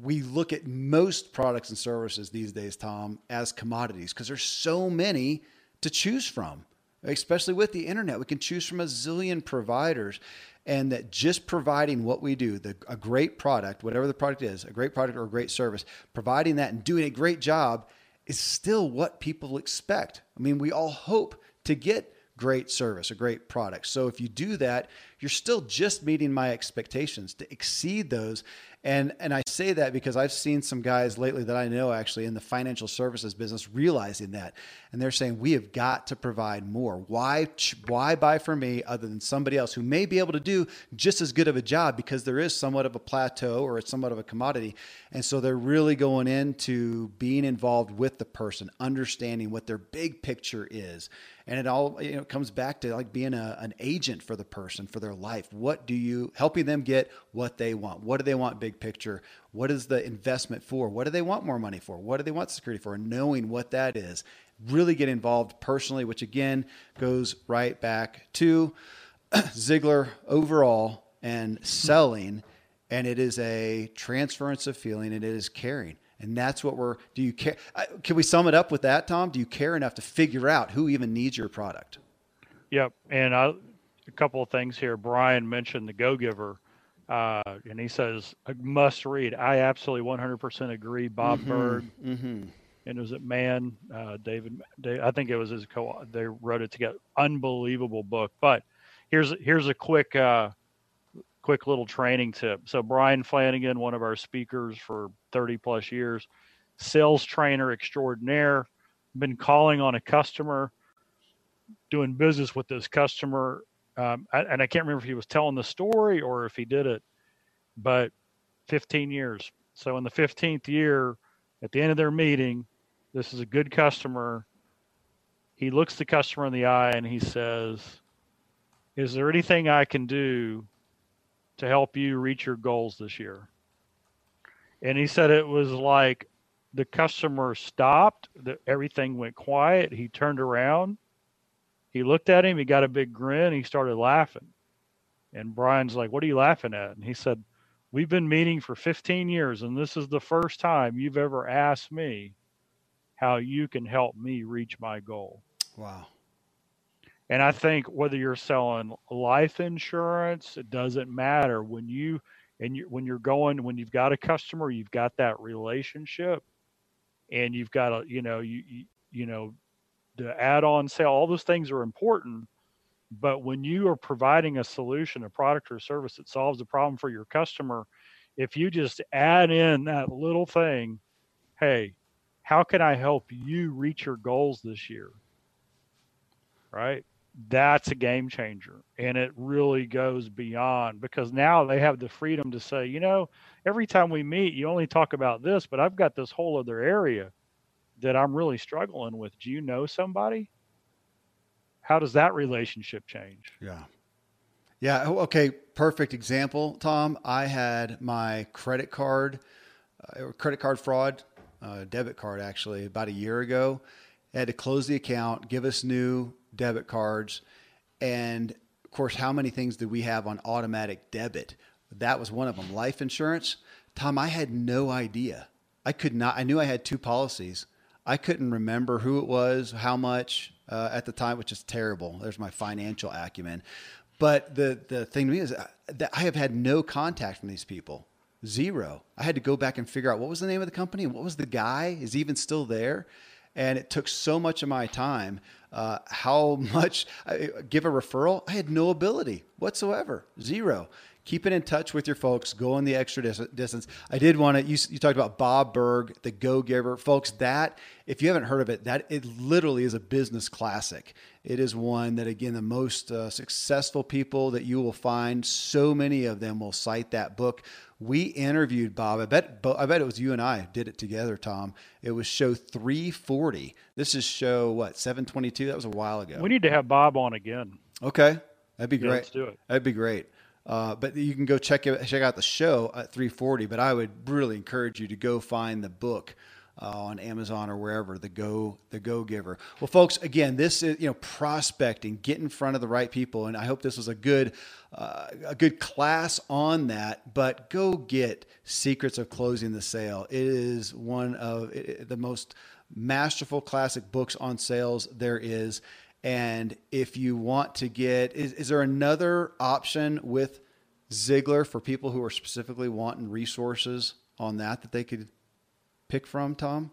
we look at most products and services these days, Tom, as commodities because there's so many to choose from especially with the internet. We can choose from a zillion providers and that just providing what we do, the, a great product, whatever the product is, a great product or a great service, providing that and doing a great job is still what people expect. I mean, we all hope to get great service, a great product. So if you do that, you're still just meeting my expectations to exceed those and and I say that because I've seen some guys lately that I know actually in the financial services business realizing that, and they're saying we have got to provide more. Why why buy for me other than somebody else who may be able to do just as good of a job because there is somewhat of a plateau or it's somewhat of a commodity, and so they're really going into being involved with the person, understanding what their big picture is, and it all you know comes back to like being a, an agent for the person for their life. What do you helping them get what they want? What do they want big picture? What is the investment for? What do they want more money for? What do they want security for? Knowing what that is, really get involved personally, which again goes right back to Ziglar overall and selling. And it is a transference of feeling it is caring. And that's what we're, do you care? Can we sum it up with that, Tom? Do you care enough to figure out who even needs your product? Yep. And I, a couple of things here. Brian mentioned the Go Giver. Uh, and he says, a must read. I absolutely 100% agree. Bob mm-hmm, Burg. Mm-hmm. And was it Mann, uh, David, I think it was his co they wrote it together. Unbelievable book. But here's, here's a quick, uh, quick little training tip. So Brian Flanagan, one of our speakers for 30 plus years, sales trainer extraordinaire, been calling on a customer, doing business with this customer um, and I can't remember if he was telling the story or if he did it, but 15 years. So in the 15th year, at the end of their meeting, this is a good customer. He looks the customer in the eye and he says, Is there anything I can do to help you reach your goals this year? And he said it was like the customer stopped, the, everything went quiet. He turned around he looked at him, he got a big grin, he started laughing. And Brian's like, What are you laughing at? And he said, We've been meeting for 15 years, and this is the first time you've ever asked me how you can help me reach my goal. Wow. And I think whether you're selling life insurance, it doesn't matter when you and you, when you're going when you've got a customer, you've got that relationship, and you've got a you know you you, you know the add-on sale, all those things are important. But when you are providing a solution, a product or a service that solves a problem for your customer, if you just add in that little thing, hey, how can I help you reach your goals this year? Right? That's a game changer and it really goes beyond because now they have the freedom to say you know every time we meet you only talk about this but i've got this whole other area that i'm really struggling with. Do you know somebody? How does that relationship change? Yeah. Yeah oh, okay perfect example tom. I had my credit card uh, credit card fraud uh, debit card actually about a year ago. I had to close the account give us new debit cards. And of course, how many things do we have on automatic debit? That was one of them. Life insurance. Tom, I had no idea. I could not, I knew I had two policies. I couldn't remember who it was, how much uh, at the time, which is terrible. There's my financial acumen. But the, the thing to me is uh, that I have had no contact from these people. Zero. I had to go back and figure out what was the name of the company and what was the guy? Is even still there? And it took so much of my time uh, how much I, give a referral. I had no ability whatsoever, zero. Keeping in touch with your folks, going the extra dis- distance. I did want to. You, you talked about Bob Burg, the Go Giver, folks. That if you haven't heard of it, that it literally is a business classic. It is one that again the most uh, successful people that you will find. So many of them will cite that book we interviewed Bob. I bet I bet it was you and I did it together, Tom. It was show 340. This is show what 722. That was a while ago. We need to have Bob on again. Okay, that'd be great. Yeah, let's do it. That'd be great. Uh, but you can go check it, check out the show at 340. But I would really encourage you to go find the book uh, on Amazon or wherever the go the go giver. Well, folks, again, this is you know prospecting, get in front of the right people, and I hope this was a good uh, a good class on that. But go get Secrets of Closing the Sale. It is one of the most masterful classic books on sales there is. And if you want to get, is, is there another option with Ziglar for people who are specifically wanting resources on that that they could pick from, Tom?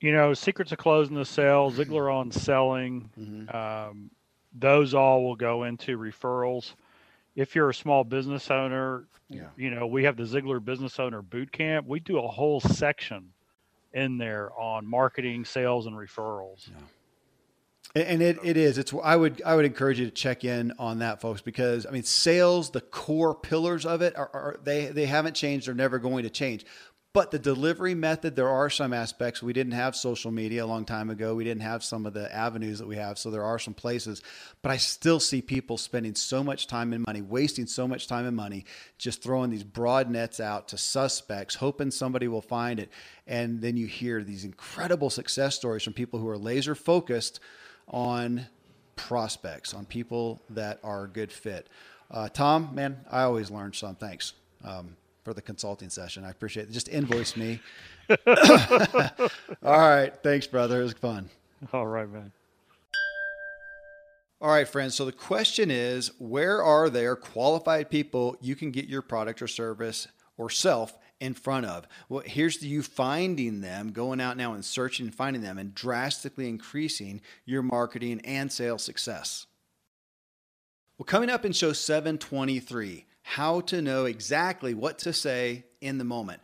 You know, Secrets of Closing the Sale, Ziglar on Selling, mm-hmm. um, those all will go into referrals. If you're a small business owner, yeah. you know, we have the Ziglar Business Owner Boot Camp. We do a whole section in there on marketing, sales, and referrals. Yeah. And it, it is. It's I would I would encourage you to check in on that, folks, because I mean, sales, the core pillars of it are, are they they haven't changed. They're never going to change. But the delivery method, there are some aspects. We didn't have social media a long time ago. We didn't have some of the avenues that we have. So there are some places. But I still see people spending so much time and money, wasting so much time and money, just throwing these broad nets out to suspects, hoping somebody will find it. And then you hear these incredible success stories from people who are laser focused on prospects, on people that are a good fit. Uh, Tom, man, I always learn some. Thanks. Um, for the consulting session. I appreciate it. Just invoice me. All right. Thanks, brother. It was fun. All right, man. All right, friends. So the question is where are there qualified people you can get your product or service or self in front of? Well, here's you finding them, going out now and searching and finding them, and drastically increasing your marketing and sales success. Well, coming up in show 723 how to know exactly what to say in the moment.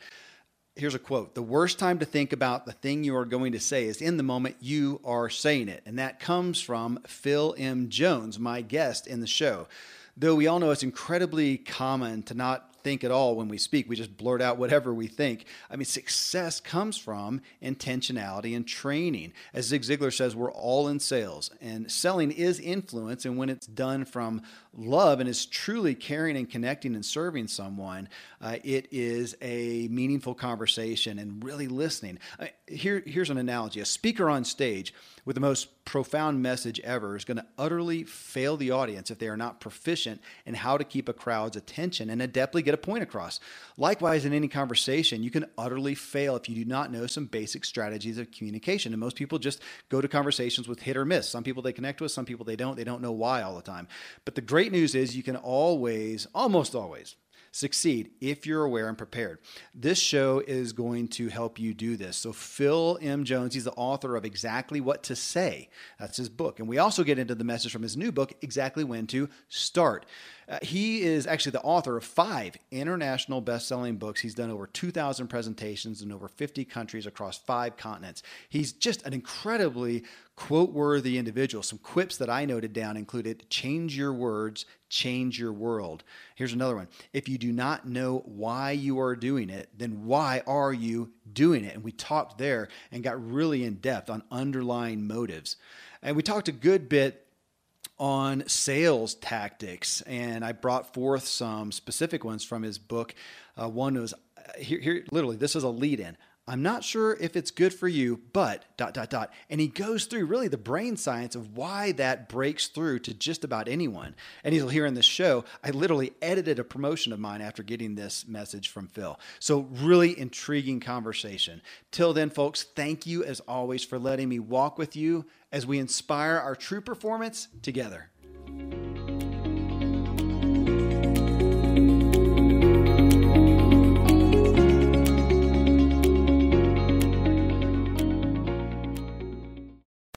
Here's a quote The worst time to think about the thing you are going to say is in the moment you are saying it. And that comes from Phil M. Jones, my guest in the show. Though we all know it's incredibly common to not think at all when we speak. We just blurt out whatever we think. I mean, success comes from intentionality and training. As Zig Ziglar says, we're all in sales, and selling is influence. And when it's done from love and is truly caring and connecting and serving someone, uh, it is a meaningful conversation and really listening. Uh, here, here's an analogy a speaker on stage with the most profound message ever is going to utterly fail the audience if they are not proficient in how to keep a crowd's attention and adeptly get a point across. Likewise, in any conversation, you can utterly fail if you do not know some basic strategies of communication. And most people just go to conversations with hit or miss. Some people they connect with, some people they don't. They don't know why all the time. But the great news is you can always, almost always, succeed if you're aware and prepared. This show is going to help you do this. So, Phil M. Jones, he's the author of Exactly What to Say. That's his book. And we also get into the message from his new book, Exactly When to Start. Uh, he is actually the author of five international best selling books. He's done over 2,000 presentations in over 50 countries across five continents. He's just an incredibly quote worthy individual. Some quips that I noted down included change your words, change your world. Here's another one. If you do not know why you are doing it, then why are you doing it? And we talked there and got really in depth on underlying motives. And we talked a good bit on sales tactics, and I brought forth some specific ones from his book. Uh, one was here, here, literally, this is a lead in. I'm not sure if it's good for you, but dot, dot, dot. And he goes through really the brain science of why that breaks through to just about anyone. And you'll hear in this show, I literally edited a promotion of mine after getting this message from Phil. So, really intriguing conversation. Till then, folks, thank you as always for letting me walk with you as we inspire our true performance together.